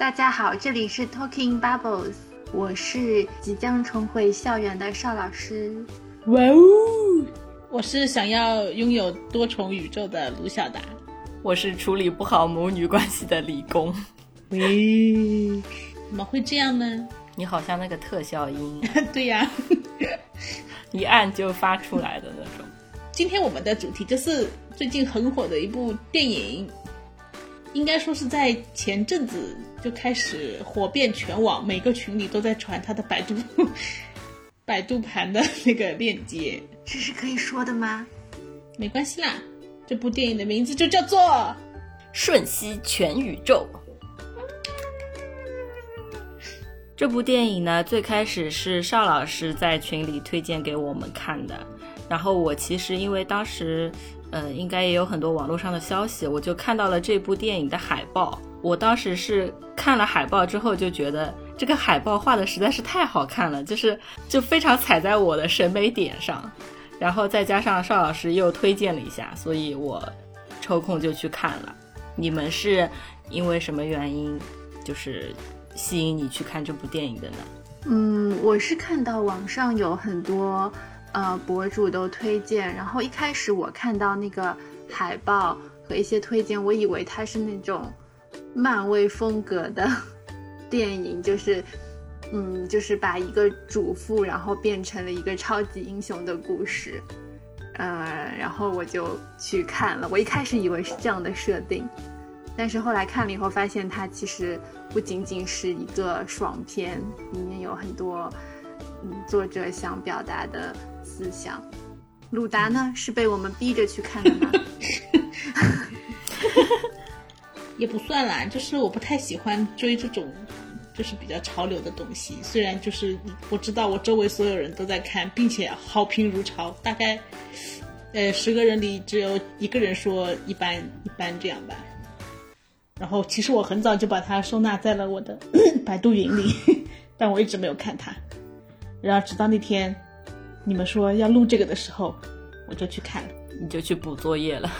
大家好，这里是 Talking Bubbles，我是即将重回校园的邵老师。哇哦！我是想要拥有多重宇宙的卢小达。我是处理不好母女关系的李工。喂，怎么会这样呢？你好像那个特效音，对呀，一按就发出来的那种。今天我们的主题就是最近很火的一部电影，应该说是在前阵子就开始火遍全网，每个群里都在传他的百度百度盘的那个链接。这是可以说的吗？没关系啦，这部电影的名字就叫做《瞬息全宇宙》。这部电影呢，最开始是邵老师在群里推荐给我们看的。然后我其实因为当时，呃，应该也有很多网络上的消息，我就看到了这部电影的海报。我当时是看了海报之后就觉得这个海报画的实在是太好看了，就是就非常踩在我的审美点上。然后再加上邵老师又推荐了一下，所以我抽空就去看了。你们是因为什么原因，就是吸引你去看这部电影的呢？嗯，我是看到网上有很多。呃，博主都推荐，然后一开始我看到那个海报和一些推荐，我以为它是那种漫威风格的 电影，就是，嗯，就是把一个主妇然后变成了一个超级英雄的故事，呃，然后我就去看了。我一开始以为是这样的设定，但是后来看了以后发现，它其实不仅仅是一个爽片，里面有很多，嗯，作者想表达的。思想，鲁达呢是被我们逼着去看的吗？也不算啦，就是我不太喜欢追这种，就是比较潮流的东西。虽然就是我知道我周围所有人都在看，并且好评如潮，大概呃十个人里只有一个人说一般一般这样吧。然后其实我很早就把它收纳在了我的 百度云里，但我一直没有看它。然后直到那天。你们说要录这个的时候，我就去看了，你就去补作业了。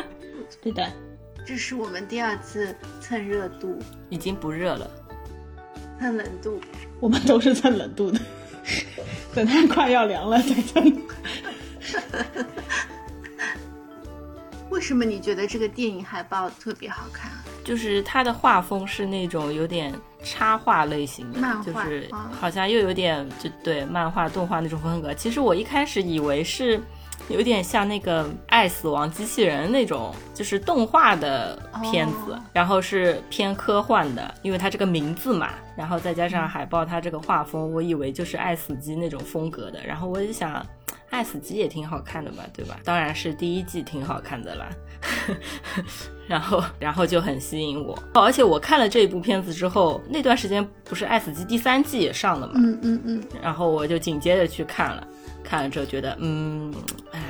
对的，这是我们第二次蹭热度，已经不热了，蹭冷度。我们都是蹭冷度的，等它快要凉了再蹭。为什么你觉得这个电影海报特别好看？就是它的画风是那种有点插画类型的，就是好像又有点就对漫画动画那种风格。其实我一开始以为是有点像那个《爱死亡机器人》那种，就是动画的片子，然后是偏科幻的，因为它这个名字嘛，然后再加上海报它这个画风，我以为就是爱死机那种风格的。然后我就想，爱死机也挺好看的嘛，对吧？当然是第一季挺好看的啦。然后，然后就很吸引我，而且我看了这一部片子之后，那段时间不是《爱死机》第三季也上了嘛，嗯嗯嗯，然后我就紧接着去看了，看了之后觉得，嗯，哎，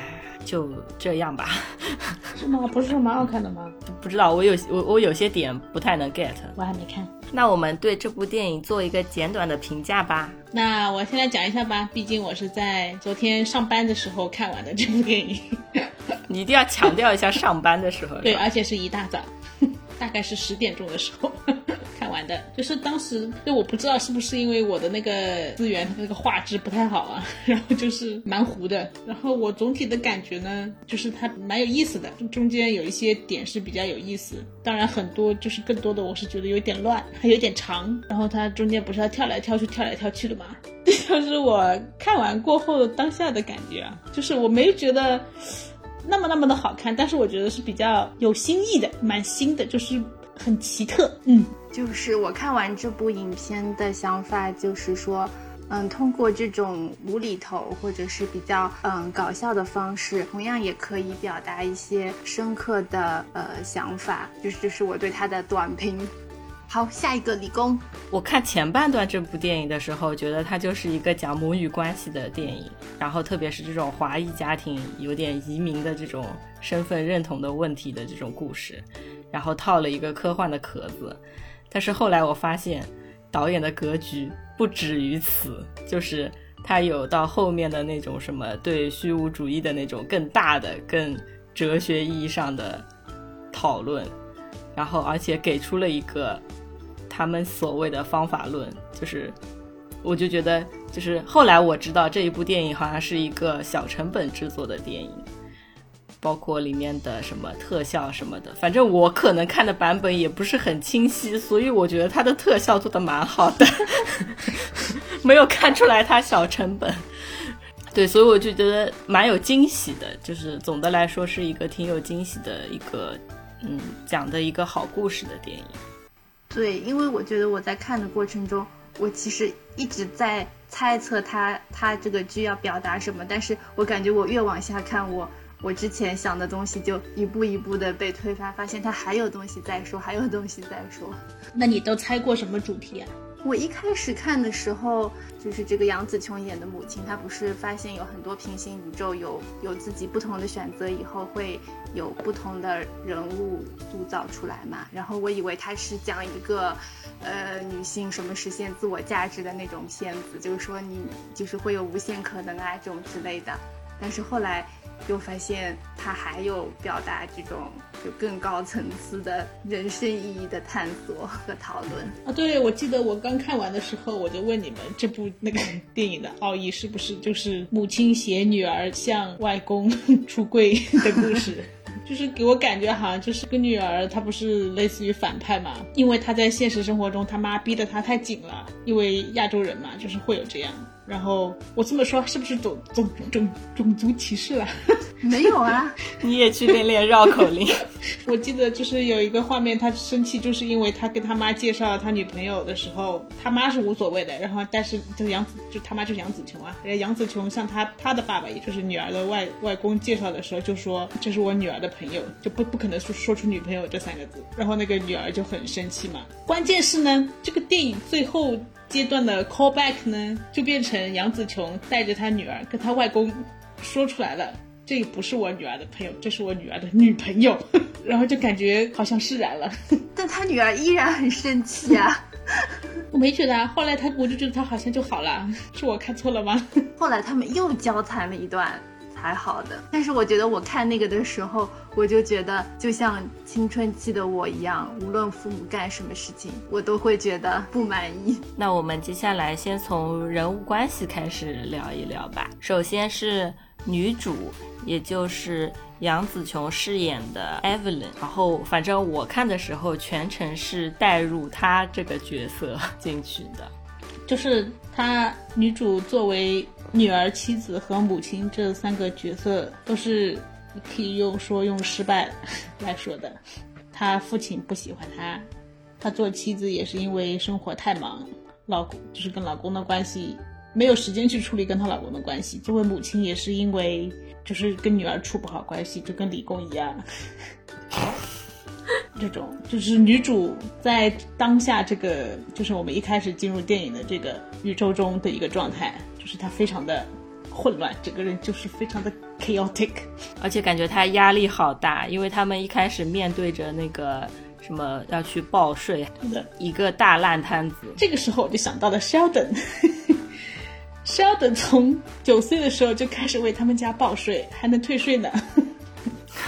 就这样吧。是吗？不是说蛮好看的吗？不知道，我有我我有些点不太能 get。我还没看。那我们对这部电影做一个简短的评价吧。那我先来讲一下吧，毕竟我是在昨天上班的时候看完的这部电影。你一定要强调一下上班的时候。对，而且是一大早，大概是十点钟的时候。看完的，就是当时就我不知道是不是因为我的那个资源那个画质不太好啊，然后就是蛮糊的。然后我总体的感觉呢，就是它蛮有意思的，中间有一些点是比较有意思。当然很多就是更多的我是觉得有点乱，还有点长。然后它中间不是要跳来跳去、跳来跳去的吗？这 就是我看完过后当下的感觉啊，就是我没觉得那么那么的好看，但是我觉得是比较有新意的，蛮新的，就是很奇特，嗯。就是我看完这部影片的想法，就是说，嗯，通过这种无厘头或者是比较嗯搞笑的方式，同样也可以表达一些深刻的呃想法。就是就是我对他的短评。好，下一个理工。我看前半段这部电影的时候，觉得它就是一个讲母女关系的电影，然后特别是这种华裔家庭有点移民的这种身份认同的问题的这种故事，然后套了一个科幻的壳子。但是后来我发现，导演的格局不止于此，就是他有到后面的那种什么对虚无主义的那种更大的、更哲学意义上的讨论，然后而且给出了一个他们所谓的方法论，就是我就觉得，就是后来我知道这一部电影好像是一个小成本制作的电影，包括里面的什么特效什么的，反正我可能看的版本也不是很清晰，所以我觉得它的特效做的蛮好的，没有看出来它小成本。对，所以我就觉得蛮有惊喜的，就是总的来说是一个挺有惊喜的一个，嗯，讲的一个好故事的电影。对，因为我觉得我在看的过程中，我其实一直在猜测他他这个剧要表达什么，但是我感觉我越往下看，我我之前想的东西就一步一步的被推翻，发现他还有东西在说，还有东西在说。那你都猜过什么主题啊？我一开始看的时候，就是这个杨紫琼演的母亲，她不是发现有很多平行宇宙，有有自己不同的选择，以后会有不同的人物塑造出来嘛？然后我以为她是讲一个，呃，女性什么实现自我价值的那种片子，就是说你就是会有无限可能啊这种之类的，但是后来。又发现他还有表达这种就更高层次的人生意义的探索和讨论啊！对，我记得我刚看完的时候，我就问你们，这部那个 电影的奥义是不是就是母亲携女儿向外公 出柜的故事？就是给我感觉好像就是个女儿，她不是类似于反派嘛？因为她在现实生活中，他妈逼得她太紧了，因为亚洲人嘛，就是会有这样。然后我这么说是不是种种种种族歧视了？没有啊，你也去练练绕口令。我记得就是有一个画面，他生气就是因为他跟他妈介绍他女朋友的时候，他妈是无所谓的，然后但是就杨子就他妈就是杨子琼啊，人家杨子琼向他他的爸爸，也就是女儿的外外公介绍的时候，就说这是我女儿的朋友，就不不可能说说出女朋友这三个字，然后那个女儿就很生气嘛。关键是呢，这个电影最后。阶段的 callback 呢，就变成杨紫琼带着她女儿跟她外公说出来了，这不是我女儿的朋友，这是我女儿的女朋友，然后就感觉好像释然了。但她女儿依然很生气啊。我没觉得啊，后来她我就觉得她好像就好了，是我看错了吗？后来他们又交谈了一段。还好的，但是我觉得我看那个的时候，我就觉得就像青春期的我一样，无论父母干什么事情，我都会觉得不满意。那我们接下来先从人物关系开始聊一聊吧。首先是女主，也就是杨紫琼饰演的 Evelyn，然后反正我看的时候全程是带入她这个角色进去的，就是她女主作为。女儿、妻子和母亲这三个角色都是可以用说用失败来说的。她父亲不喜欢她，她做妻子也是因为生活太忙，老公就是跟老公的关系没有时间去处理跟她老公的关系。作为母亲也是因为就是跟女儿处不好关系，就跟李工一样。这种就是女主在当下这个就是我们一开始进入电影的这个宇宙中的一个状态。就是他非常的混乱，整个人就是非常的 chaotic，而且感觉他压力好大，因为他们一开始面对着那个什么要去报税的一个大烂摊子。这个时候我就想到了 Sheldon，Sheldon 从九岁的时候就开始为他们家报税，还能退税呢。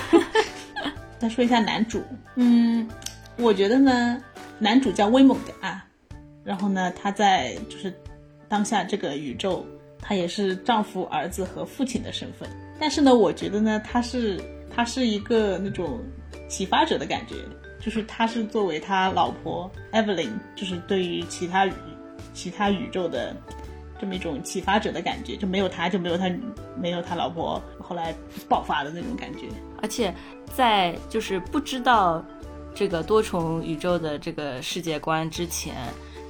再说一下男主，嗯，我觉得呢，男主叫威猛的啊，然后呢，他在就是。当下这个宇宙，他也是丈夫、儿子和父亲的身份。但是呢，我觉得呢，他是他是一个那种启发者的感觉，就是他是作为他老婆 Evelyn，就是对于其他其他宇宙的这么一种启发者的感觉，就没有他就没有他没有他老婆后来爆发的那种感觉。而且在就是不知道这个多重宇宙的这个世界观之前。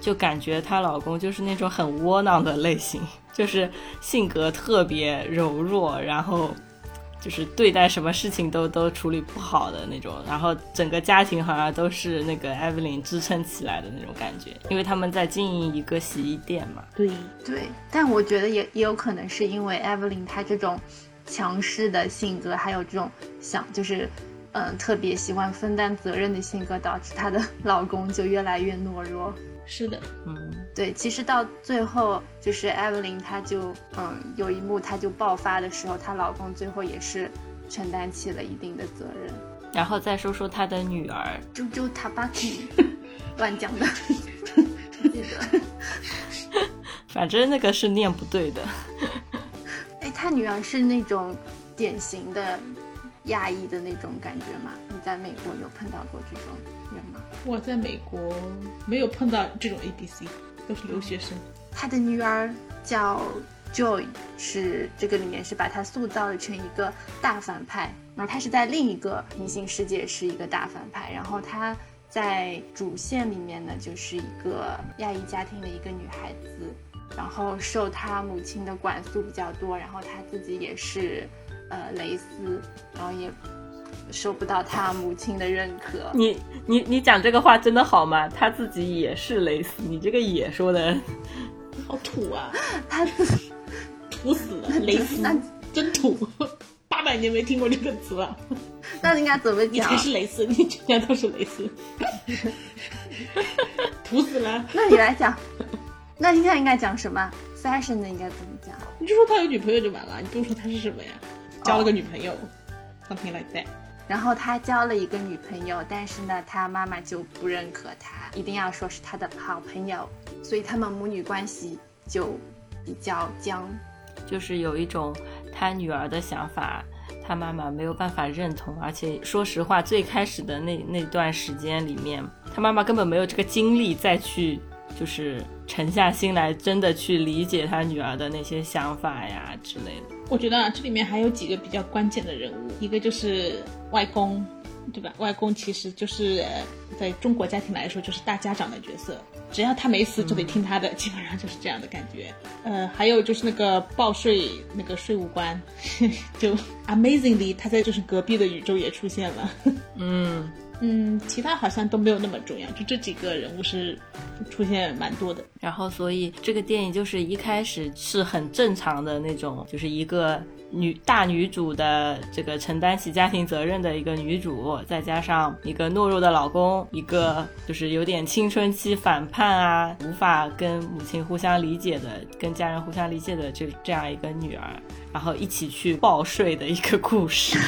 就感觉她老公就是那种很窝囊的类型，就是性格特别柔弱，然后就是对待什么事情都都处理不好的那种，然后整个家庭好像都是那个艾 y 琳支撑起来的那种感觉，因为他们在经营一个洗衣店嘛。对对，但我觉得也也有可能是因为艾 y 琳她这种强势的性格，还有这种想就是嗯特别喜欢分担责任的性格，导致她的老公就越来越懦弱。是的，嗯，对，其实到最后就是 Evelyn，她就嗯有一幕她就爆发的时候，她老公最后也是承担起了一定的责任。然后再说说她的女儿，啾啾，他爸，乱讲的，记得，反正那个是念不对的。哎，他女儿是那种典型的压抑的那种感觉吗？你在美国有碰到过这种人吗？我在美国没有碰到这种 A B C，都是留学生。他的女儿叫 Joy，是这个里面是把他塑造成一个大反派，然后他是在另一个平行世界是一个大反派，然后他在主线里面呢就是一个亚裔家庭的一个女孩子，然后受他母亲的管束比较多，然后他自己也是呃蕾丝，然后也。收不到他母亲的认可。你你你讲这个话真的好吗？他自己也是蕾丝，你这个“也”说的 好土啊！他 土死了，蕾丝真土，八百年没听过这个词了。那应该怎么讲？你才是蕾丝，你全家都是蕾丝，土死了。那你来讲，那应该应该讲什么？fashion 的应该怎么讲？你就说他有女朋友就完了，你不用说他是什么呀？交了个女朋友。something like that。然后他交了一个女朋友，但是呢，他妈妈就不认可他，一定要说是他的好朋友，所以他们母女关系就比较僵。就是有一种他女儿的想法，他妈妈没有办法认同，而且说实话，最开始的那那段时间里面，他妈妈根本没有这个精力再去。就是沉下心来，真的去理解他女儿的那些想法呀之类的。我觉得啊这里面还有几个比较关键的人物，一个就是外公，对吧？外公其实就是在中国家庭来说就是大家长的角色，只要他没死就得听他的，基本上就是这样的感觉。呃，还有就是那个报税那个税务官，就 amazingly 他在就是隔壁的宇宙也出现了。嗯。嗯，其他好像都没有那么重要，就这几个人物是出现蛮多的。然后，所以这个电影就是一开始是很正常的那种，就是一个女大女主的这个承担起家庭责任的一个女主，再加上一个懦弱的老公，一个就是有点青春期反叛啊，无法跟母亲互相理解的，跟家人互相理解的这这样一个女儿，然后一起去报税的一个故事。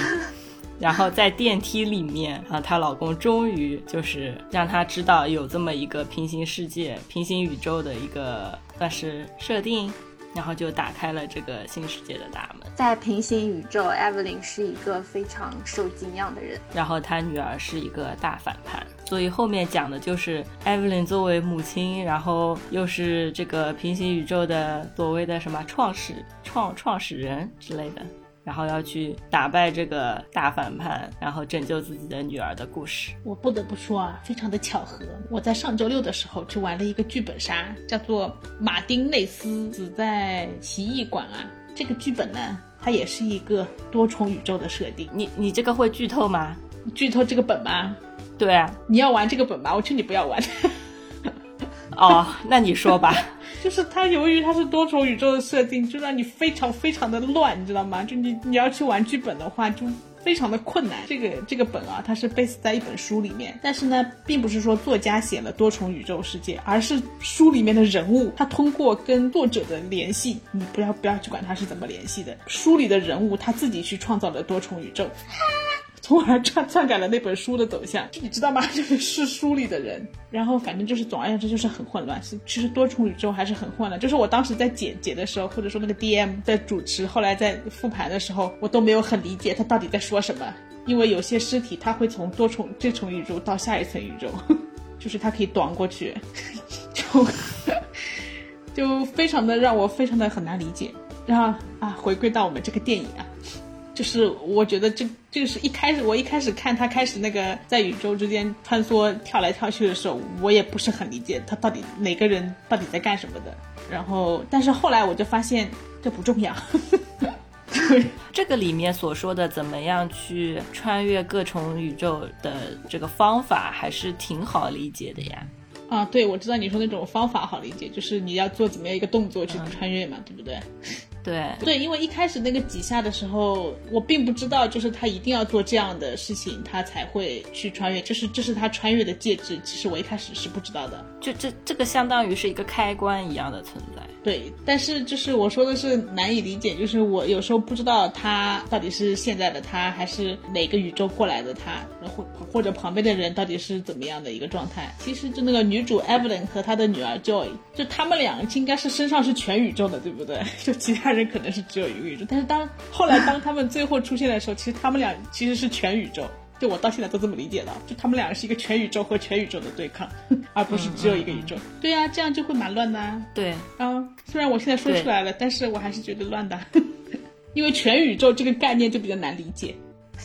然后在电梯里面，啊，她老公终于就是让她知道有这么一个平行世界、平行宇宙的一个算是设定，然后就打开了这个新世界的大门。在平行宇宙，Evelyn 是一个非常受敬仰的人，然后她女儿是一个大反叛，所以后面讲的就是 Evelyn 作为母亲，然后又是这个平行宇宙的所谓的什么创始创创始人之类的。然后要去打败这个大反叛，然后拯救自己的女儿的故事。我不得不说啊，非常的巧合，我在上周六的时候去玩了一个剧本杀，叫做《马丁内斯死在奇异馆》啊。这个剧本呢，它也是一个多重宇宙的设定。你你这个会剧透吗？剧透这个本吗？对啊，你要玩这个本吗？我劝你不要玩。哦，那你说吧。就是它，由于它是多重宇宙的设定，就让你非常非常的乱，你知道吗？就你你要去玩剧本的话，就非常的困难。这个这个本啊，它是 base 在一本书里面，但是呢，并不是说作家写了多重宇宙世界，而是书里面的人物，他通过跟作者的联系，你不要不要去管他是怎么联系的，书里的人物他自己去创造了多重宇宙。从而篡篡改了那本书的走向，你知道吗？就是是书里的人，然后反正就是总而言之就是很混乱。其实多重宇宙还是很混乱。就是我当时在解解的时候，或者说那个 DM 在主持，后来在复盘的时候，我都没有很理解他到底在说什么。因为有些尸体他会从多重这重宇宙到下一层宇宙，就是他可以短过去，就就非常的让我非常的很难理解。然后啊，回归到我们这个电影啊。就是我觉得这这个是一开始我一开始看他开始那个在宇宙之间穿梭跳来跳去的时候，我也不是很理解他到底哪个人到底在干什么的。然后，但是后来我就发现这不重要。这个里面所说的怎么样去穿越各重宇宙的这个方法，还是挺好理解的呀。啊，对，我知道你说那种方法好理解，就是你要做怎么样一个动作去穿越嘛，对不对？对对，因为一开始那个几下的时候，我并不知道，就是他一定要做这样的事情，他才会去穿越，就是这是他穿越的介质。其实我一开始是不知道的，就这这个相当于是一个开关一样的存在。对，但是就是我说的是难以理解，就是我有时候不知道他到底是现在的他，还是哪个宇宙过来的他，或或者旁边的人到底是怎么样的一个状态。其实就那个女主 Evelyn 和她的女儿 Joy，就他们俩应该是身上是全宇宙的，对不对？就其他人可能是只有一个宇宙，但是当后来当他们最后出现的时候，其实他们俩其实是全宇宙。就我到现在都这么理解的，就他们两个是一个全宇宙和全宇宙的对抗，而不是只有一个宇宙。对呀，这样就会蛮乱的。对，啊，虽然我现在说出来了，但是我还是觉得乱的，因为全宇宙这个概念就比较难理解。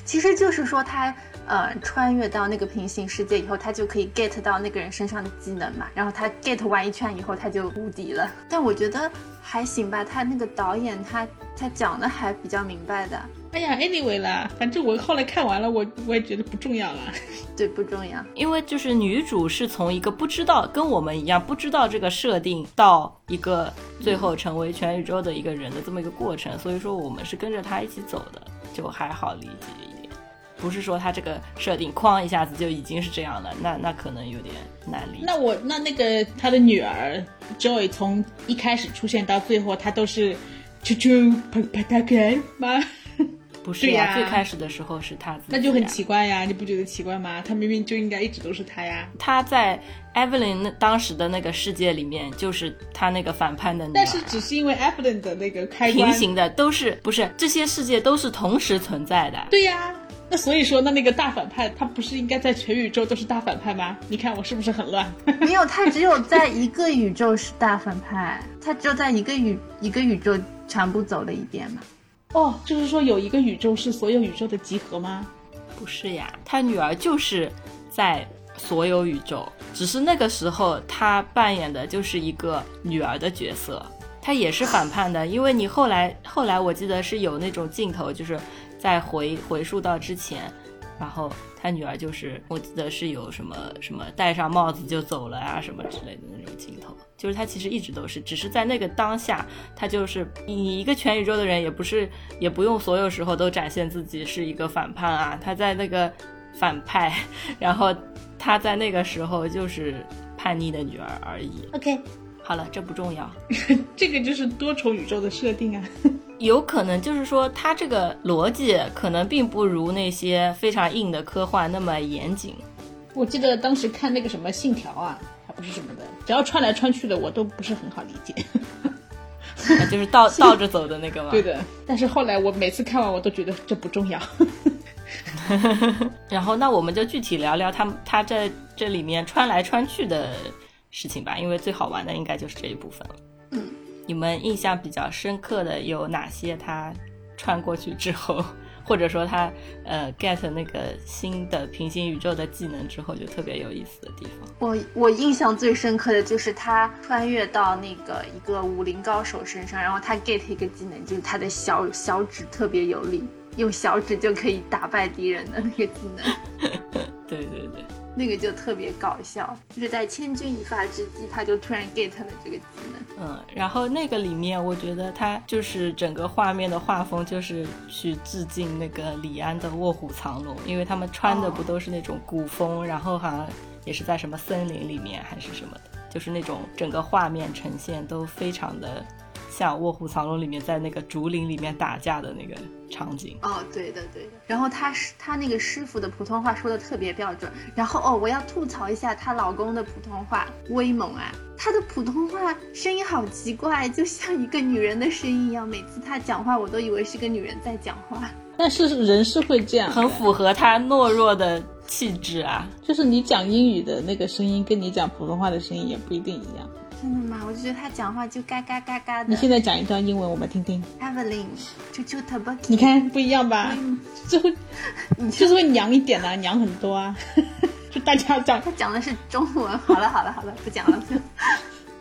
其实就是说他呃穿越到那个平行世界以后，他就可以 get 到那个人身上的技能嘛，然后他 get 完一圈以后，他就无敌了。但我觉得还行吧，他那个导演他他讲的还比较明白的。哎呀，anyway 啦，反正我后来看完了，我我也觉得不重要了。对，不重要，因为就是女主是从一个不知道跟我们一样不知道这个设定，到一个最后成为全宇宙的一个人的这么一个过程，所以说我们是跟着她一起走的，就还好理解一点。不是说她这个设定哐一下子就已经是这样了，那那可能有点难理解。那我那那个她的女儿 Joy 从一开始出现到最后，她都是啾啾啪啪打开吗？不是呀，最开始的时候是他自己，那就很奇怪呀，你不觉得奇怪吗？他明明就应该一直都是他呀。他在 Evelyn 那当时的那个世界里面，就是他那个反叛的。但是只是因为 Evelyn 的那个开平行的都是不是这些世界都是同时存在的。对呀，那所以说那那个大反派他不是应该在全宇宙都是大反派吗？你看我是不是很乱？没有，他只有在一个宇宙是大反派，他只有在一个宇一个宇宙全部走了一遍嘛。哦，就是说有一个宇宙是所有宇宙的集合吗？不是呀，他女儿就是在所有宇宙，只是那个时候他扮演的就是一个女儿的角色，他也是反叛的。因为你后来后来我记得是有那种镜头，就是在回回溯到之前，然后他女儿就是我记得是有什么什么戴上帽子就走了啊什么之类的那种镜头。就是他其实一直都是，只是在那个当下，他就是你一个全宇宙的人，也不是，也不用所有时候都展现自己是一个反叛啊。他在那个反派，然后他在那个时候就是叛逆的女儿而已。OK，好了，这不重要，这个就是多重宇宙的设定啊。有可能就是说，他这个逻辑可能并不如那些非常硬的科幻那么严谨。我记得当时看那个什么《信条》啊。还不是什么的，只要穿来穿去的，我都不是很好理解。就是倒 倒着走的那个吗？对的。但是后来我每次看完，我都觉得这不重要。然后，那我们就具体聊聊他他在这里面穿来穿去的事情吧，因为最好玩的应该就是这一部分了。嗯，你们印象比较深刻的有哪些？他穿过去之后。或者说他呃 get 那个新的平行宇宙的技能之后，就特别有意思的地方。我我印象最深刻的就是他穿越到那个一个武林高手身上，然后他 get 一个技能，就是他的小小指特别有力，用小指就可以打败敌人的那个技能。对 对对。那个就特别搞笑，就是在千钧一发之际，他就突然 get 了这个技能。嗯，然后那个里面，我觉得他就是整个画面的画风，就是去致敬那个李安的《卧虎藏龙》，因为他们穿的不都是那种古风，然后好像也是在什么森林里面还是什么的，就是那种整个画面呈现都非常的。像《卧虎藏龙》里面在那个竹林里面打架的那个场景哦，对的对的。然后他是他那个师傅的普通话说的特别标准。然后哦，我要吐槽一下她老公的普通话威猛啊，他的普通话声音好奇怪，就像一个女人的声音一样。每次他讲话，我都以为是个女人在讲话。但是人是会这样，很符合他懦弱的气质啊。就是你讲英语的那个声音，跟你讲普通话的声音也不一定一样。真的吗？我就觉得他讲话就嘎嘎嘎嘎的。你现在讲一段英文，我们听听。Evelyn，就就特别。你看不一样吧？就会，就是会娘一点的，娘很多啊。就大家讲，他讲的是中文。好了好了好了，不讲了。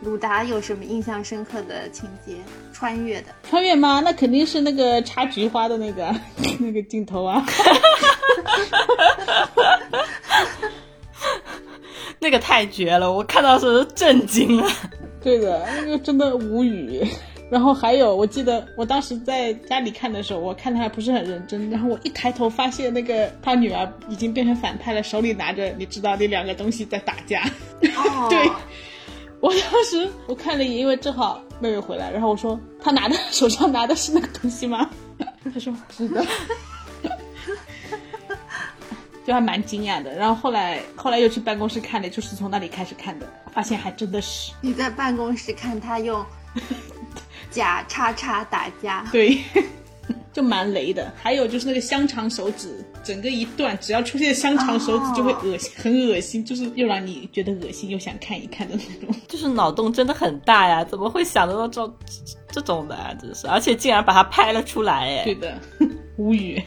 鲁达有什么印象深刻的情节？穿越的？穿越吗？那肯定是那个插菊花的那个 那个镜头啊。那个太绝了，我看到时候震惊了。对的，那个真的无语。然后还有，我记得我当时在家里看的时候，我看的还不是很认真。然后我一抬头发现，那个他女儿已经变成反派了，手里拿着你知道那两个东西在打架。哦。对。我当时我看了一眼，因为正好妹妹回来，然后我说他拿的 手上拿的是那个东西吗？他说是的，就还蛮惊讶的。然后后来后来又去办公室看了，就是从那里开始看的，发现还真的是。你在办公室看他用 假叉叉打架，对。就蛮雷的，还有就是那个香肠手指，整个一段，只要出现香肠手指就会恶心，很恶心，就是又让你觉得恶心又想看一看的那种。就是脑洞真的很大呀，怎么会想得到这这种的啊？真是，而且竟然把它拍了出来，哎，对的，无语。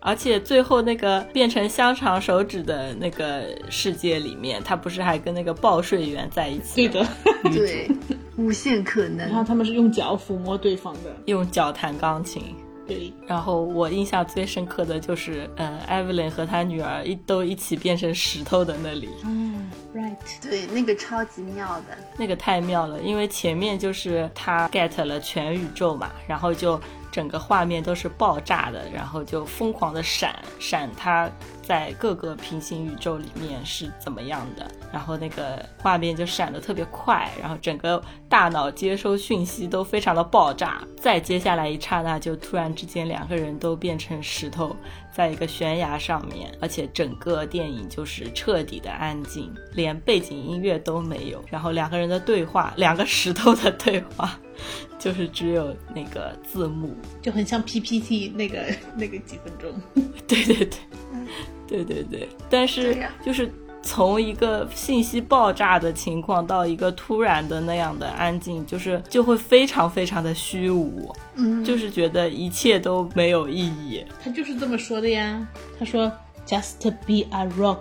而且最后那个变成香肠手指的那个世界里面，他不是还跟那个报税员在一起？对的，对，无限可能。然后他们是用脚抚摸对方的，用脚弹钢琴。对然后我印象最深刻的就是，嗯，艾薇琳和她女儿一都一起变成石头的那里。嗯，right，对，那个超级妙的，那个太妙了，因为前面就是他 get 了全宇宙嘛，然后就整个画面都是爆炸的，然后就疯狂的闪闪它。在各个平行宇宙里面是怎么样的？然后那个画面就闪得特别快，然后整个大脑接收讯息都非常的爆炸。再接下来一刹那，就突然之间两个人都变成石头，在一个悬崖上面，而且整个电影就是彻底的安静，连背景音乐都没有。然后两个人的对话，两个石头的对话，就是只有那个字幕，就很像 PPT 那个那个几分钟。对 对对。对对对，但是就是从一个信息爆炸的情况到一个突然的那样的安静，就是就会非常非常的虚无，嗯，就是觉得一切都没有意义。他就是这么说的呀，他说 “just be a rock”。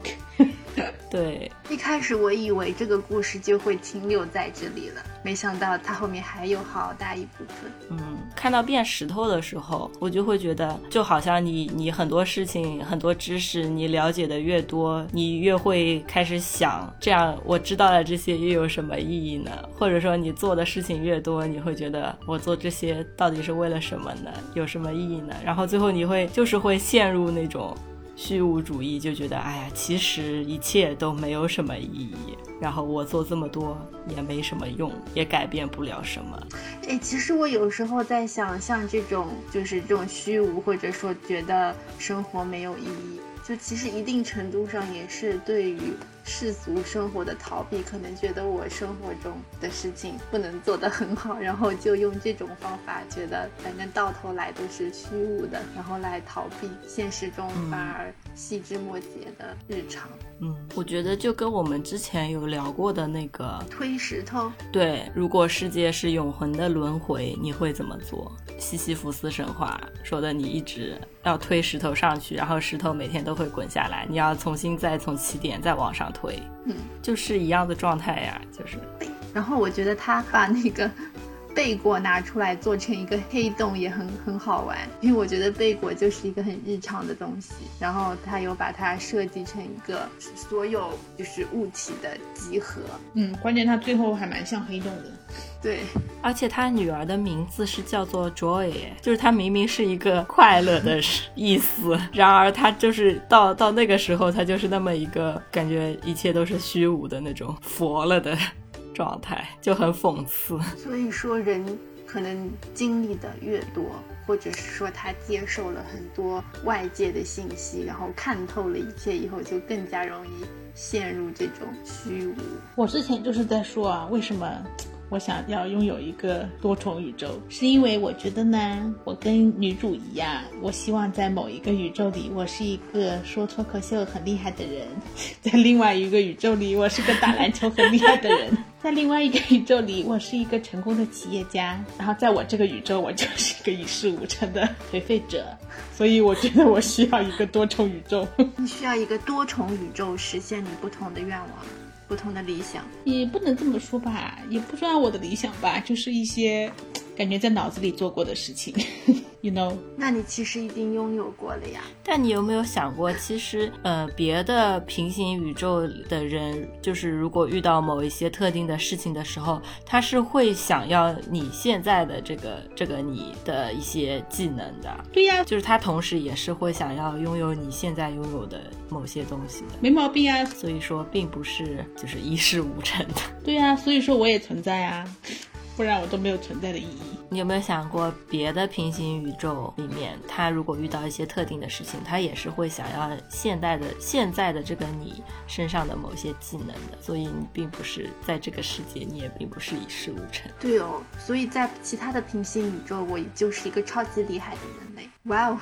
对，一开始我以为这个故事就会停留在这里了，没想到它后面还有好大一部分。嗯，看到变石头的时候，我就会觉得，就好像你你很多事情、很多知识，你了解的越多，你越会开始想，这样我知道了这些又有什么意义呢？或者说你做的事情越多，你会觉得我做这些到底是为了什么呢？有什么意义呢？然后最后你会就是会陷入那种。虚无主义就觉得，哎呀，其实一切都没有什么意义。然后我做这么多也没什么用，也改变不了什么。哎，其实我有时候在想，像这种就是这种虚无，或者说觉得生活没有意义。就其实一定程度上也是对于世俗生活的逃避，可能觉得我生活中的事情不能做得很好，然后就用这种方法，觉得反正到头来都是虚无的，然后来逃避现实中反而细枝末节的日常。嗯，我觉得就跟我们之前有聊过的那个推石头，对，如果世界是永恒的轮回，你会怎么做？西西弗斯神话说的，你一直要推石头上去，然后石头每天都会滚下来，你要重新再从起点再往上推，嗯，就是一样的状态呀，就是。然后我觉得他把那个。贝果拿出来做成一个黑洞也很很好玩，因为我觉得贝果就是一个很日常的东西，然后他又把它设计成一个所有就是物体的集合。嗯，关键他最后还蛮像黑洞的。对，而且他女儿的名字是叫做 Joy，就是他明明是一个快乐的意思，然而他就是到到那个时候，他就是那么一个感觉一切都是虚无的那种佛了的。状态就很讽刺，所以说人可能经历的越多，或者是说他接受了很多外界的信息，然后看透了一切以后，就更加容易陷入这种虚无。我之前就是在说啊，为什么？我想要拥有一个多重宇宙，是因为我觉得呢，我跟女主一样，我希望在某一个宇宙里，我是一个说脱口秀很厉害的人；在另外一个宇宙里，我是个打篮球很厉害的人；在另外一个宇宙里，我是一个成功的企业家。然后在我这个宇宙，我就是一个一事无成的颓废者。所以我觉得我需要一个多重宇宙。你需要一个多重宇宙实现你不同的愿望。不同的理想。也不能这么说吧，也不算我的理想吧，就是一些感觉在脑子里做过的事情。you know？那你其实已经拥有过了呀。但你有没有想过，其实呃，别的平行宇宙的人，就是如果遇到某一些特定的事情的时候，他是会想要你现在的这个这个你的一些技能的。对呀，就是他同时也是会想要拥有你现在拥有的某些东西的。没毛病啊。所以说，并不是就是一事无成的。对呀，所以说我也存在啊。不然我都没有存在的意义。你有没有想过，别的平行宇宙里面，他如果遇到一些特定的事情，他也是会想要现代的现在的这个你身上的某些技能的。所以你并不是在这个世界，你也并不是一事无成。对哦，所以在其他的平行宇宙，我就是一个超级厉害的人类。哇哦！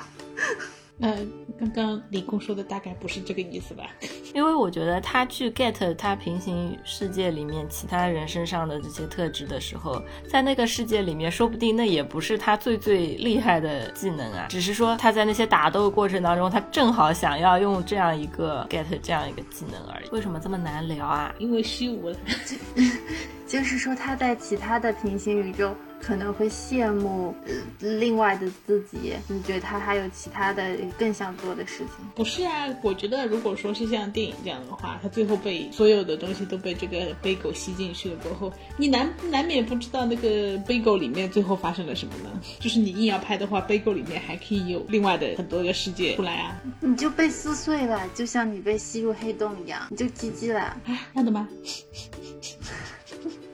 呃，刚刚李工说的大概不是这个意思吧？因为我觉得他去 get 他平行世界里面其他人身上的这些特质的时候，在那个世界里面，说不定那也不是他最最厉害的技能啊，只是说他在那些打斗过程当中，他正好想要用这样一个 get 这样一个技能而已。为什么这么难聊啊？因为虚无了。就是说他在其他的平行宇宙。可能会羡慕另外的自己，你觉得他还有其他的更想做的事情？不是啊，我觉得如果说是像电影这样的话，他最后被所有的东西都被这个杯狗吸进去了过后，你难难免不知道那个杯狗里面最后发生了什么呢？就是你硬要拍的话，杯狗里面还可以有另外的很多个世界出来啊！你就被撕碎了，就像你被吸入黑洞一样，你就 GG 了。啊，样的吗？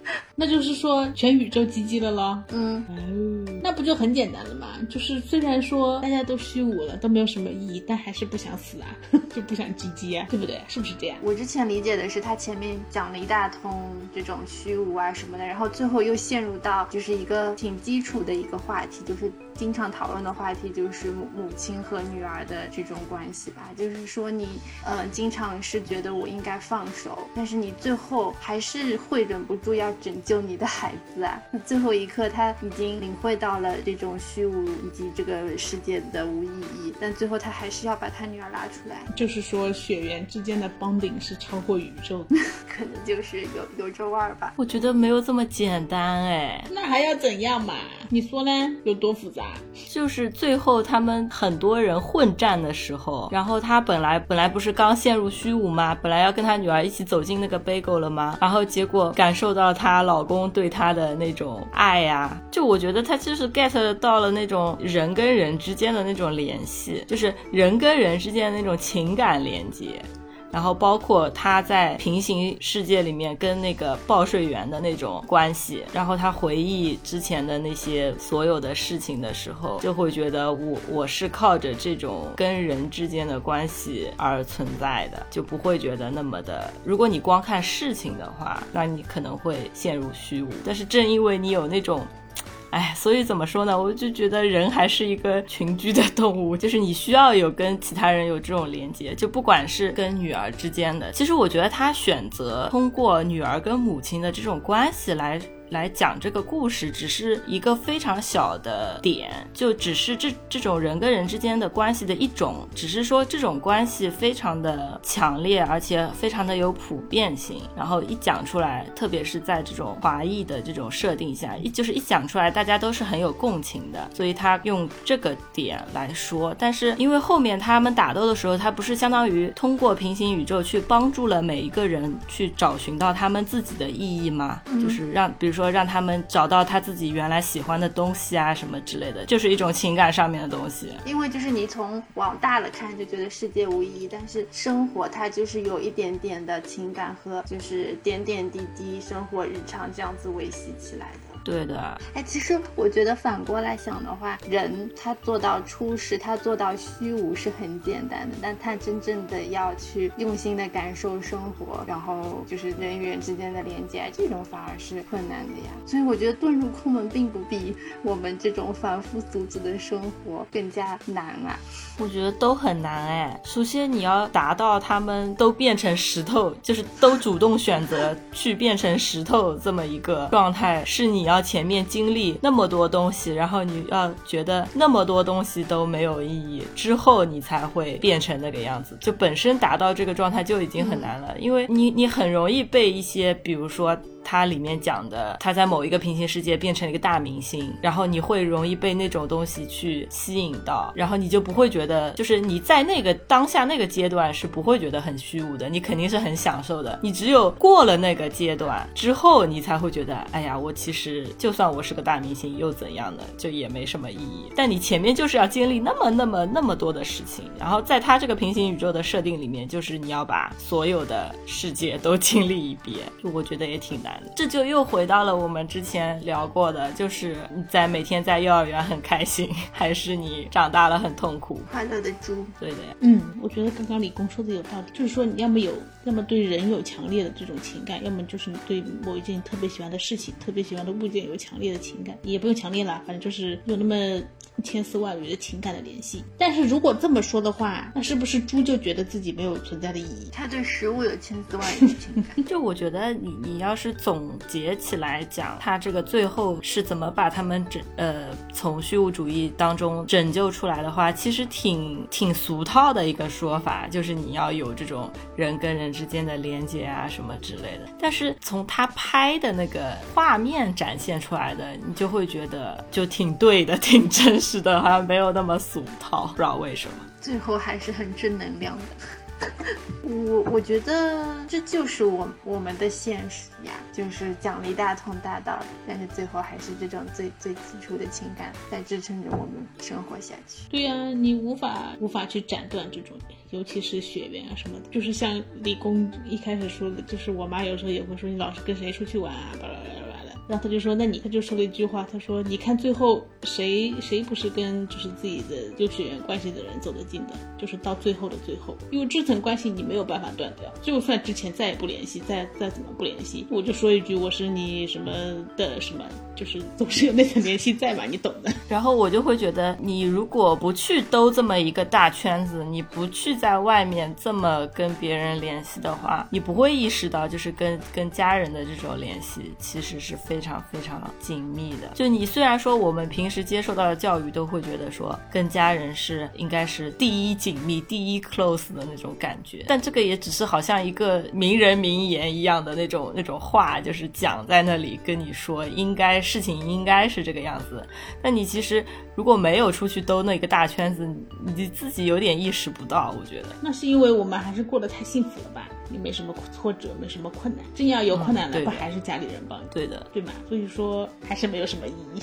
那就是说全宇宙 GG 了咯。嗯，那不就很简单了吗？就是虽然说大家都虚无了，都没有什么意义，但还是不想死啊，就不想 GG 啊，对不对？是不是这样？我之前理解的是，他前面讲了一大通这种虚无啊什么的，然后最后又陷入到就是一个挺基础的一个话题，就是。经常讨论的话题就是母母亲和女儿的这种关系吧，就是说你，呃，经常是觉得我应该放手，但是你最后还是会忍不住要拯救你的孩子啊。那最后一刻他已经领会到了这种虚无以及这个世界的无意义，但最后他还是要把他女儿拉出来。就是说血缘之间的绑定是超过宇宙，可能就是有有这味儿吧。我觉得没有这么简单哎，那还要怎样嘛？你说呢？有多复杂？就是最后他们很多人混战的时候，然后他本来本来不是刚陷入虚无吗？本来要跟他女儿一起走进那个 bagel 了吗？然后结果感受到她老公对她的那种爱呀，就我觉得他就是 get 到了那种人跟人之间的那种联系，就是人跟人之间的那种情情感连接。然后包括他在平行世界里面跟那个报税员的那种关系，然后他回忆之前的那些所有的事情的时候，就会觉得我我是靠着这种跟人之间的关系而存在的，就不会觉得那么的。如果你光看事情的话，那你可能会陷入虚无。但是正因为你有那种。哎，所以怎么说呢？我就觉得人还是一个群居的动物，就是你需要有跟其他人有这种连接，就不管是跟女儿之间的。其实我觉得他选择通过女儿跟母亲的这种关系来。来讲这个故事只是一个非常小的点，就只是这这种人跟人之间的关系的一种，只是说这种关系非常的强烈，而且非常的有普遍性。然后一讲出来，特别是在这种华裔的这种设定下，一就是一讲出来，大家都是很有共情的。所以他用这个点来说，但是因为后面他们打斗的时候，他不是相当于通过平行宇宙去帮助了每一个人去找寻到他们自己的意义吗？就是让比如。说让他们找到他自己原来喜欢的东西啊，什么之类的，就是一种情感上面的东西。因为就是你从往大了看，就觉得世界无意义，但是生活它就是有一点点的情感和就是点点滴滴生活日常这样子维系起来的。对的，哎，其实我觉得反过来想的话，人他做到出世，他做到虚无是很简单的，但他真正的要去用心的感受生活，然后就是人与人之间的连接，这种反而是困难的呀。所以我觉得遁入空门并不比我们这种凡夫俗子的生活更加难啊。我觉得都很难哎。首先你要达到他们都变成石头，就是都主动选择去变成石头这么一个状态，是你要。前面经历那么多东西，然后你要觉得那么多东西都没有意义，之后你才会变成那个样子。就本身达到这个状态就已经很难了，因为你你很容易被一些，比如说。它里面讲的，他在某一个平行世界变成了一个大明星，然后你会容易被那种东西去吸引到，然后你就不会觉得，就是你在那个当下那个阶段是不会觉得很虚无的，你肯定是很享受的。你只有过了那个阶段之后，你才会觉得，哎呀，我其实就算我是个大明星又怎样呢？就也没什么意义。但你前面就是要经历那么那么那么多的事情，然后在他这个平行宇宙的设定里面，就是你要把所有的世界都经历一遍，就我觉得也挺难。这就又回到了我们之前聊过的，就是你在每天在幼儿园很开心，还是你长大了很痛苦？快乐的猪，对的呀。嗯，我觉得刚刚李工说的有道理，就是说你要么有，要么对人有强烈的这种情感，要么就是你对某一件特别喜欢的事情、特别喜欢的物件有强烈的情感，也不用强烈了，反正就是有那么。千丝万缕的情感的联系，但是如果这么说的话，那是不是猪就觉得自己没有存在的意义？它对食物有千丝万缕的情感。就我觉得，你你要是总结起来讲，它这个最后是怎么把他们拯呃从虚无主义当中拯救出来的话，其实挺挺俗套的一个说法，就是你要有这种人跟人之间的连接啊什么之类的。但是从他拍的那个画面展现出来的，你就会觉得就挺对的，挺真。是的，好像没有那么俗套，不知道为什么。最后还是很正能量的。我我觉得这就是我我们的现实呀，就是讲了一大通大道，但是最后还是这种最最基础的情感在支撑着我们生活下去。对呀，你无法无法去斩断这种，尤其是血缘啊什么的。就是像李工一开始说的，就是我妈有时候也会说你老是跟谁出去玩啊，巴拉巴拉。然后他就说：“那你他就说了一句话，他说：你看最后谁谁不是跟就是自己的有血缘关系的人走得近的？就是到最后的最后，因为这层关系你没有办法断掉，就算之前再也不联系，再再怎么不联系，我就说一句我是你什么的什么，就是总是有那层联系在嘛，你懂的。然后我就会觉得，你如果不去兜这么一个大圈子，你不去在外面这么跟别人联系的话，你不会意识到，就是跟跟家人的这种联系其实是非。”常非常紧密的，就你虽然说我们平时接受到的教育都会觉得说跟家人是应该是第一紧密、第一 close 的那种感觉，但这个也只是好像一个名人名言一样的那种那种话，就是讲在那里跟你说应该事情应该是这个样子，但你其实如果没有出去兜那个大圈子，你自己有点意识不到。我觉得那是因为我们还是过得太幸福了吧。也没什么挫折，没什么困难。真要有困难了，不还是家里人帮你？对的，对吗？所以说还是没有什么意义。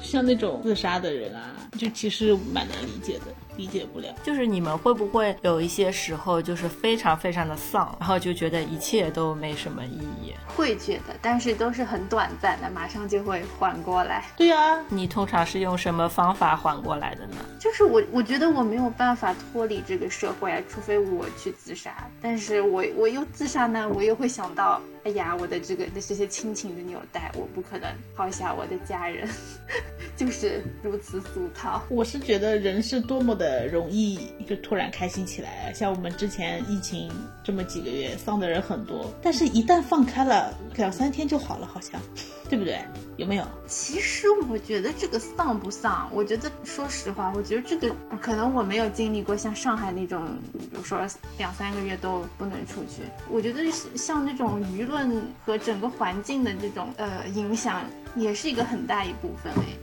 像那种自杀的人啊，就其实蛮难理解的。理解不了，就是你们会不会有一些时候就是非常非常的丧，然后就觉得一切都没什么意义？会觉得，但是都是很短暂的，马上就会缓过来。对呀，你通常是用什么方法缓过来的呢？就是我，我觉得我没有办法脱离这个社会啊，除非我去自杀。但是我我又自杀呢，我又会想到，呀，我的这个那这些亲情的纽带，我不可能抛下我的家人，就是如此俗套。我是觉得人是多么的。容易就突然开心起来。像我们之前疫情这么几个月，丧的人很多，但是一旦放开了，两三天就好了，好像，对不对？有没有？其实我觉得这个丧不丧，我觉得说实话，我觉得这个可能我没有经历过像上海那种，比如说两三个月都不能出去。我觉得像这种舆论和整个环境的这种呃影响，也是一个很大一部分诶。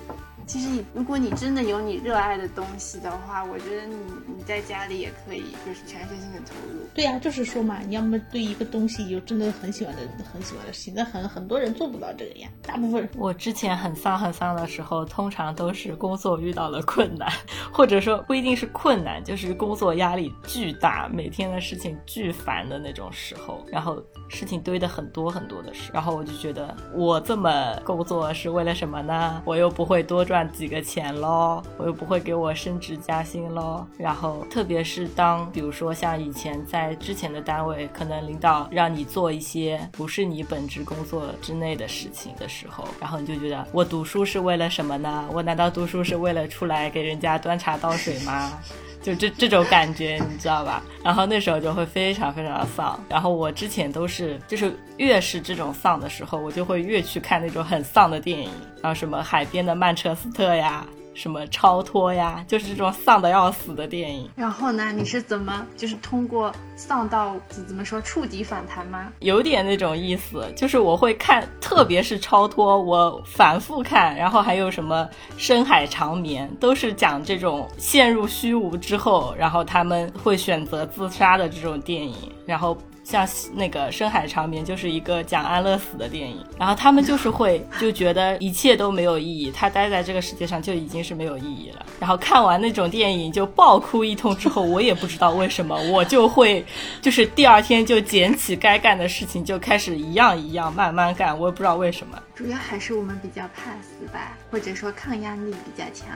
其实，如果你真的有你热爱的东西的话，我觉得你你在家里也可以，就是全身心的投入。对呀，就是说嘛，你要么对一个东西有真的很喜欢的、很喜欢的事情，那很很多人做不到这个呀。大部分人，我之前很丧很丧的时候，通常都是工作遇到了困难，或者说不一定是困难，就是工作压力巨大，每天的事情巨烦的那种时候，然后事情堆的很多很多的事，然后我就觉得我这么工作是为了什么呢？我又不会多赚。赚几个钱喽，我又不会给我升职加薪喽。然后，特别是当比如说像以前在之前的单位，可能领导让你做一些不是你本职工作之内的事情的时候，然后你就觉得我读书是为了什么呢？我难道读书是为了出来给人家端茶倒水吗？就这这种感觉，你知道吧？然后那时候就会非常非常的丧。然后我之前都是，就是越是这种丧的时候，我就会越去看那种很丧的电影，然后什么海边的曼彻斯特呀。什么超脱呀，就是这种丧的要死的电影。然后呢，你是怎么就是通过丧到怎么说触底反弹吗？有点那种意思，就是我会看，特别是超脱，我反复看，然后还有什么深海长眠，都是讲这种陷入虚无之后，然后他们会选择自杀的这种电影，然后。像那个《深海长眠》就是一个讲安乐死的电影，然后他们就是会 就觉得一切都没有意义，他待在这个世界上就已经是没有意义了。然后看完那种电影就爆哭一通之后，我也不知道为什么，我就会就是第二天就捡起该干的事情就开始一样一样慢慢干，我也不知道为什么。主要还是我们比较怕死吧，或者说抗压力比较强。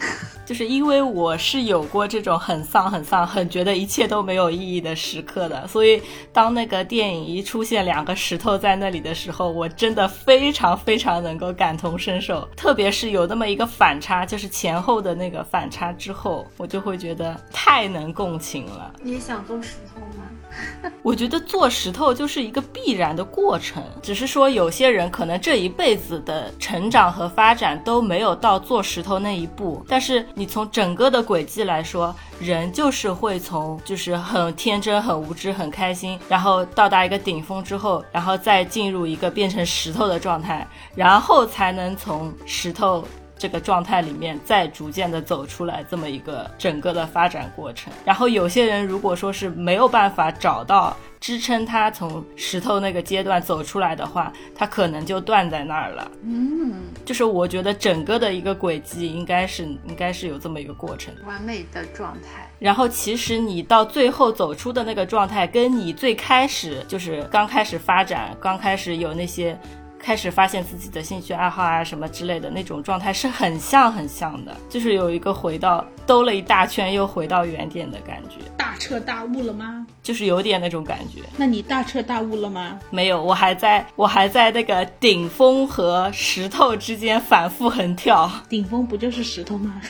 就是因为我是有过这种很丧、很丧、很觉得一切都没有意义的时刻的，所以当那个电影一出现两个石头在那里的时候，我真的非常非常能够感同身受。特别是有那么一个反差，就是前后的那个反差之后，我就会觉得太能共情了。你也想做石头吗？我觉得做石头就是一个必然的过程，只是说有些人可能这一辈子的成长和发展都没有到做石头那一步。但是你从整个的轨迹来说，人就是会从就是很天真、很无知、很开心，然后到达一个顶峰之后，然后再进入一个变成石头的状态，然后才能从石头。这个状态里面，再逐渐的走出来，这么一个整个的发展过程。然后有些人如果说是没有办法找到支撑他从石头那个阶段走出来的话，他可能就断在那儿了。嗯，就是我觉得整个的一个轨迹应该是应该是有这么一个过程，完美的状态。然后其实你到最后走出的那个状态，跟你最开始就是刚开始发展，刚开始有那些。开始发现自己的兴趣爱好啊什么之类的那种状态是很像很像的，就是有一个回到兜了一大圈又回到原点的感觉。大彻大悟了吗？就是有点那种感觉。那你大彻大悟了吗？没有，我还在我还在那个顶峰和石头之间反复横跳。顶峰不就是石头吗？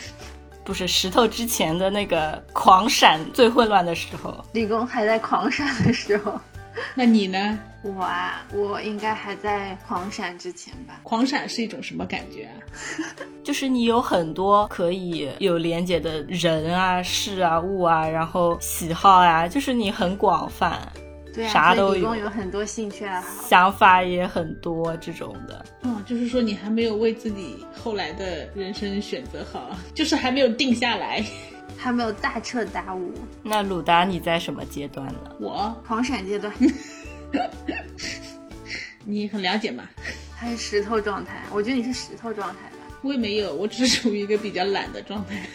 不是石头之前的那个狂闪最混乱的时候。理工还在狂闪的时候。那你呢？我啊，我应该还在狂闪之前吧。狂闪是一种什么感觉啊？就是你有很多可以有连接的人啊、事啊、物啊，然后喜好啊，就是你很广泛，对啊，啥都有，有很多兴趣爱好，想法也很多这种的。哦，就是说你还没有为自己后来的人生选择好，就是还没有定下来。还没有大彻大悟。那鲁达，你在什么阶段呢？我狂闪阶段。你很了解吗？还是石头状态？我觉得你是石头状态吧。我也没有，我只是处于一个比较懒的状态，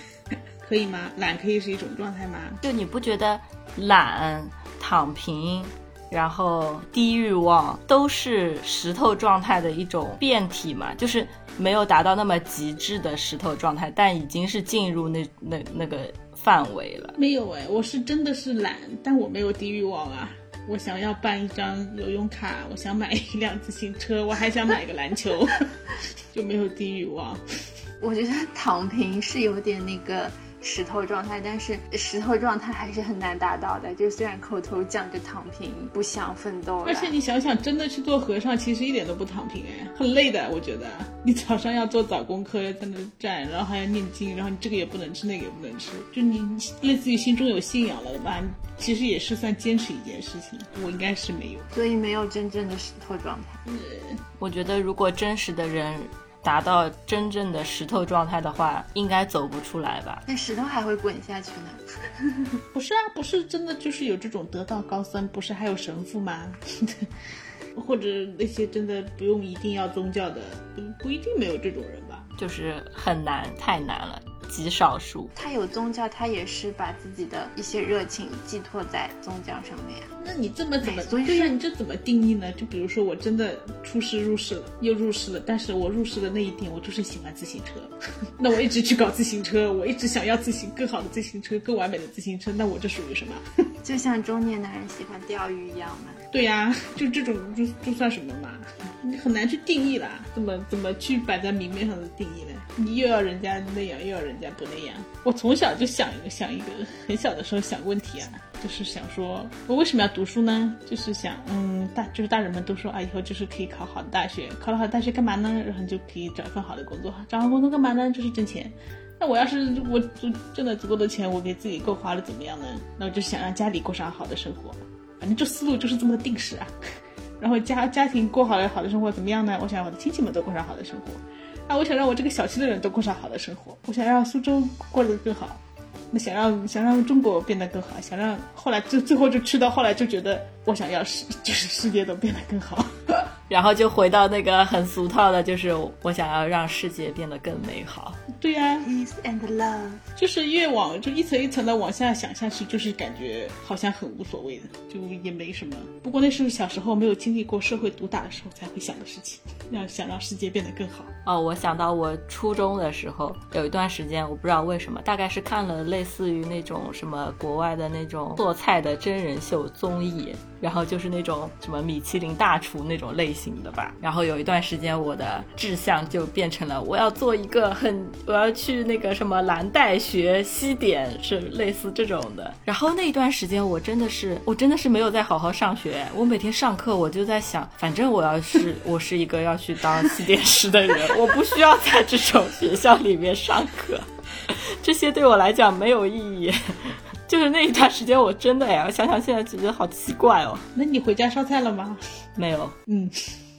可以吗？懒可以是一种状态吗？就你不觉得懒、躺平，然后低欲望，都是石头状态的一种变体吗？就是没有达到那么极致的石头状态，但已经是进入那那那个范围了。没有哎，我是真的是懒，但我没有低欲望啊。我想要办一张游泳卡，我想买一辆自行车，我还想买个篮球，就没有低欲望。我觉得躺平是有点那个。石头状态，但是石头状态还是很难达到的。就虽然口头讲着躺平，不想奋斗，而且你想想，真的去做和尚，其实一点都不躺平哎，很累的。我觉得你早上要做早功课，要在那站，然后还要念经，然后你这个也不能吃，那个也不能吃，就你类似于心中有信仰了吧？其实也是算坚持一件事情。我应该是没有，所以没有真正的石头状态。我觉得如果真实的人。达到真正的石头状态的话，应该走不出来吧？那石头还会滚下去呢？不是啊，不是真的就是有这种得道高僧，不是还有神父吗？或者那些真的不用一定要宗教的，不不一定没有这种人吧？就是很难，太难了。极少数，他有宗教，他也是把自己的一些热情寄托在宗教上面。那你这么怎么对呀？你这怎么定义呢？就比如说，我真的出师入世了，又入世了，但是我入世的那一点，我就是喜欢自行车。那我一直去搞自行车，我一直想要自行更好的自行车，更完美的自行车，那我这属于什么？就像中年男人喜欢钓鱼一样嘛。对呀，就这种就就算什么嘛？你很难去定义啦，怎么怎么去摆在明面上的定义呢？你又要人家那样，又要人家不那样。我从小就想一个想一个，很小的时候想问题啊，就是想说我为什么要读书呢？就是想，嗯，大就是大人们都说啊，以后就是可以考好的大学，考了好的大学干嘛呢？然后就可以找一份好的工作，找好工作干嘛呢？就是挣钱。那我要是我挣挣了足够的钱，我给自己够花了怎么样呢？那我就想让家里过上好的生活。反正这思路就是这么定式啊，然后家家庭过好了好的生活怎么样呢？我想我的亲戚们都过上好的生活，啊，我想让我这个小区的人都过上好的生活，我想让苏州过得更好，那想让想让中国变得更好，想让后来就最后就去到后来就觉得我想要世就是世界都变得更好。然后就回到那个很俗套的，就是我想要让世界变得更美好。对呀，peace and love，就是越往就一层一层的往下想下去，就是感觉好像很无所谓的，就也没什么。不过那是小时候没有经历过社会毒打的时候才会想的事情，要想让世界变得更好。哦，我想到我初中的时候有一段时间，我不知道为什么，大概是看了类似于那种什么国外的那种做菜的真人秀综艺。然后就是那种什么米其林大厨那种类型的吧。然后有一段时间，我的志向就变成了我要做一个很，我要去那个什么蓝带学西点，是类似这种的。然后那一段时间，我真的是，我真的是没有在好好上学。我每天上课，我就在想，反正我要是 我是一个要去当西点师的人，我不需要在这种学校里面上课，这些对我来讲没有意义。就是那一段时间，我真的呀，想想现在觉得好奇怪哦。那你回家烧菜了吗？没有。嗯，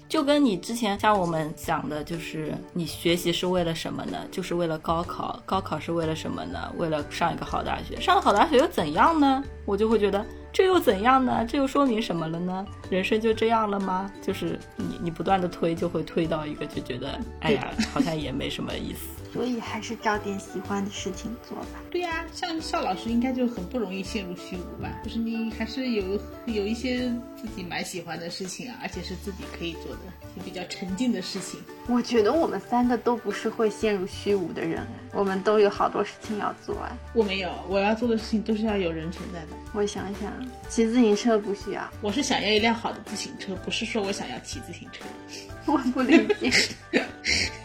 就跟你之前像我们讲的，就是你学习是为了什么呢？就是为了高考。高考是为了什么呢？为了上一个好大学。上了好大学又怎样呢？我就会觉得这又怎样呢？这又说明什么了呢？人生就这样了吗？就是你你不断的推，就会推到一个就觉得，哎呀，好像也没什么意思。所以还是找点喜欢的事情做吧。对呀，像邵老师应该就很不容易陷入虚无吧？就是你还是有有一些自己蛮喜欢的事情啊，而且是自己可以做的，也比较沉浸的事情。我觉得我们三个都不是会陷入虚无的人，我们都有好多事情要做啊。我没有，我要做的事情都是要有人存在的。我想想，骑自行车不需要。我是想要一辆好的自行车，不是说我想要骑自行车。我不理解。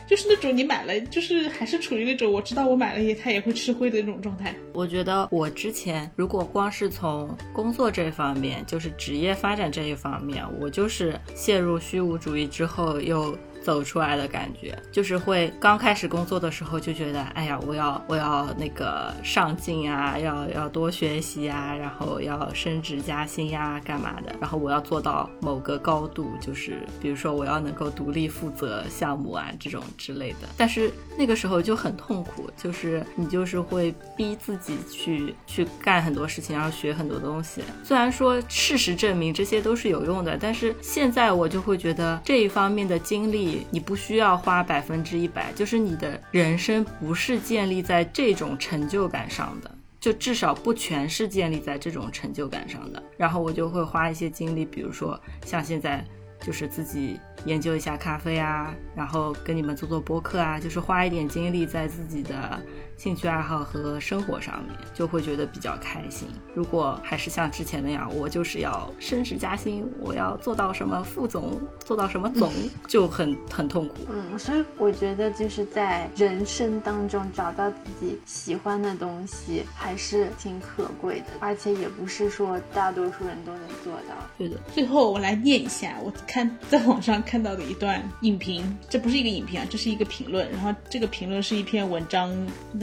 就是那种你买了，就是还是处于那种我知道我买了也它也会吃灰的那种状态。我觉得我之前如果光是从工作这方面，就是职业发展这一方面，我就是陷入虚无主义之后又。走出来的感觉，就是会刚开始工作的时候就觉得，哎呀，我要我要那个上进啊，要要多学习啊，然后要升职加薪呀，干嘛的？然后我要做到某个高度，就是比如说我要能够独立负责项目啊，这种之类的。但是那个时候就很痛苦，就是你就是会逼自己去去干很多事情，然后学很多东西。虽然说事实证明这些都是有用的，但是现在我就会觉得这一方面的精力。你不需要花百分之一百，就是你的人生不是建立在这种成就感上的，就至少不全是建立在这种成就感上的。然后我就会花一些精力，比如说像现在就是自己研究一下咖啡啊，然后跟你们做做播客啊，就是花一点精力在自己的。兴趣爱好和生活上面就会觉得比较开心。如果还是像之前那样，我就是要升职加薪，我要做到什么副总，做到什么总，就很很痛苦。嗯，所以我觉得就是在人生当中找到自己喜欢的东西还是挺可贵的，而且也不是说大多数人都能做到。对的。最后我来念一下我看在网上看到的一段影评，这不是一个影评啊，这是一个评论。然后这个评论是一篇文章。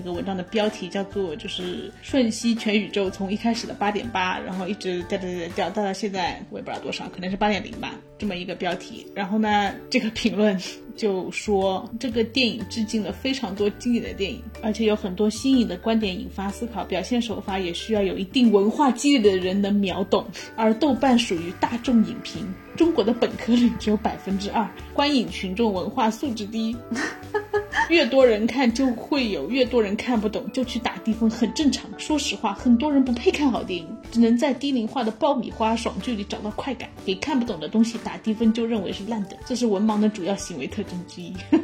这个文章的标题叫做“就是瞬息全宇宙”，从一开始的八点八，然后一直掉掉掉掉掉到现在，我也不知道多少，可能是八点零吧，这么一个标题。然后呢，这个评论就说这个电影致敬了非常多经典的电影，而且有很多新颖的观点引发思考，表现手法也需要有一定文化积累的人能秒懂。而豆瓣属于大众影评，中国的本科率只有百分之二，观影群众文化素质低。越多人看，就会有越多人看不懂，就去打低分，很正常。说实话，很多人不配看好电影，只能在低龄化的爆米花爽剧里找到快感。给看不懂的东西打低分，就认为是烂的，这是文盲的主要行为特征之一。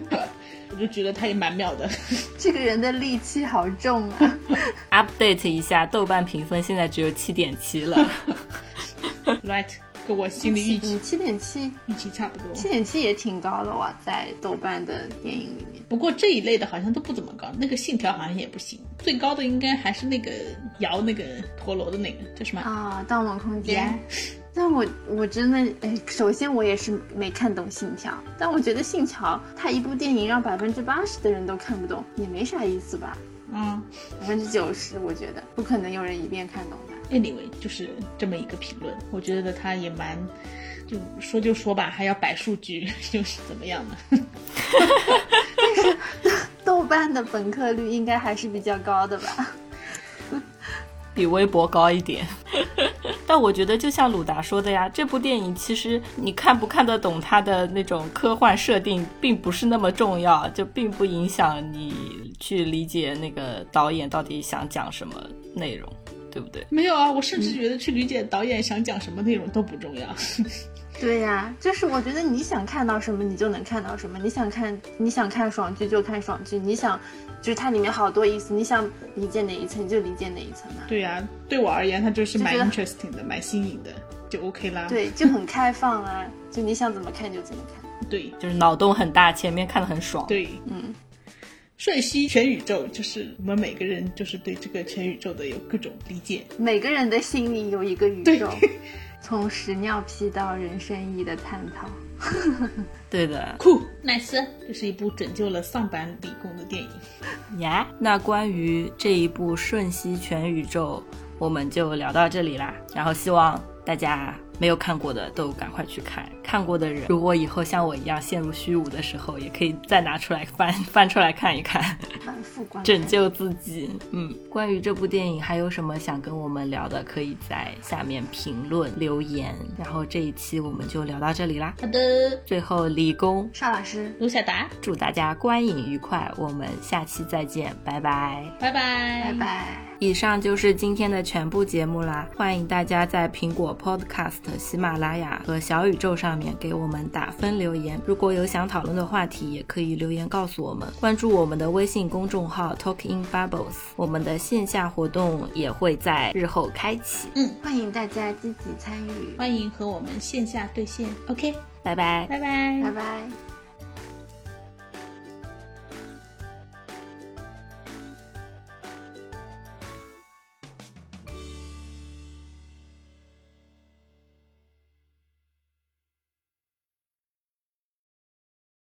我就觉得他也蛮妙的。这个人的戾气好重啊！Update 一下，豆瓣评分现在只有七点七了。Right，跟我心里预期七点七，预期差不多。七点七也挺高的哇，在豆瓣的电影里面。不过这一类的好像都不怎么高，那个信条好像也不行。最高的应该还是那个摇那个陀螺的那个叫什么啊？盗梦空间。但我我真的哎，首先我也是没看懂《信条》，但我觉得《信条》它一部电影让百分之八十的人都看不懂，也没啥意思吧？嗯，百分之九十我觉得不可能有人一遍看懂的。Anyway，就是这么一个评论，我觉得他也蛮，就说就说吧，还要摆数据，就是怎么样呢？但 是豆瓣的本科率应该还是比较高的吧？比微博高一点，但我觉得就像鲁达说的呀，这部电影其实你看不看得懂它的那种科幻设定，并不是那么重要，就并不影响你去理解那个导演到底想讲什么内容，对不对？没有啊，我甚至觉得去理解导演想讲什么内容都不重要。对呀，就是我觉得你想看到什么，你就能看到什么。你想看你想看爽剧就看爽剧，你想就是它里面好多意思，你想理解哪一层就理解哪一层嘛。对呀，对我而言，它就是蛮 interesting 的，蛮新颖的，就 OK 啦。对，就很开放啊，就你想怎么看就怎么看。对，就是脑洞很大，前面看的很爽。对，嗯，瞬息全宇宙，就是我们每个人就是对这个全宇宙的有各种理解，每个人的心里有一个宇宙。从屎尿屁到人生意义的探讨，对的，酷，nice，这是一部拯救了丧版理工的电影。呀，那关于这一部《瞬息全宇宙》，我们就聊到这里啦。然后希望大家。没有看过的都赶快去看，看过的人如果以后像我一样陷入虚无的时候，也可以再拿出来翻 翻出来看一看，反复观拯救自己。嗯，关于这部电影还有什么想跟我们聊的，可以在下面评论留言。然后这一期我们就聊到这里啦。好的，最后李工邵老师卢小达，祝大家观影愉快，我们下期再见，拜拜，拜拜，拜拜。以上就是今天的全部节目啦，欢迎大家在苹果 Podcast。喜马拉雅和小宇宙上面给我们打分留言，如果有想讨论的话题，也可以留言告诉我们。关注我们的微信公众号 Talking Bubbles，我们的线下活动也会在日后开启。嗯，欢迎大家积极参与，欢迎和我们线下对线。OK，拜拜，拜拜，拜拜。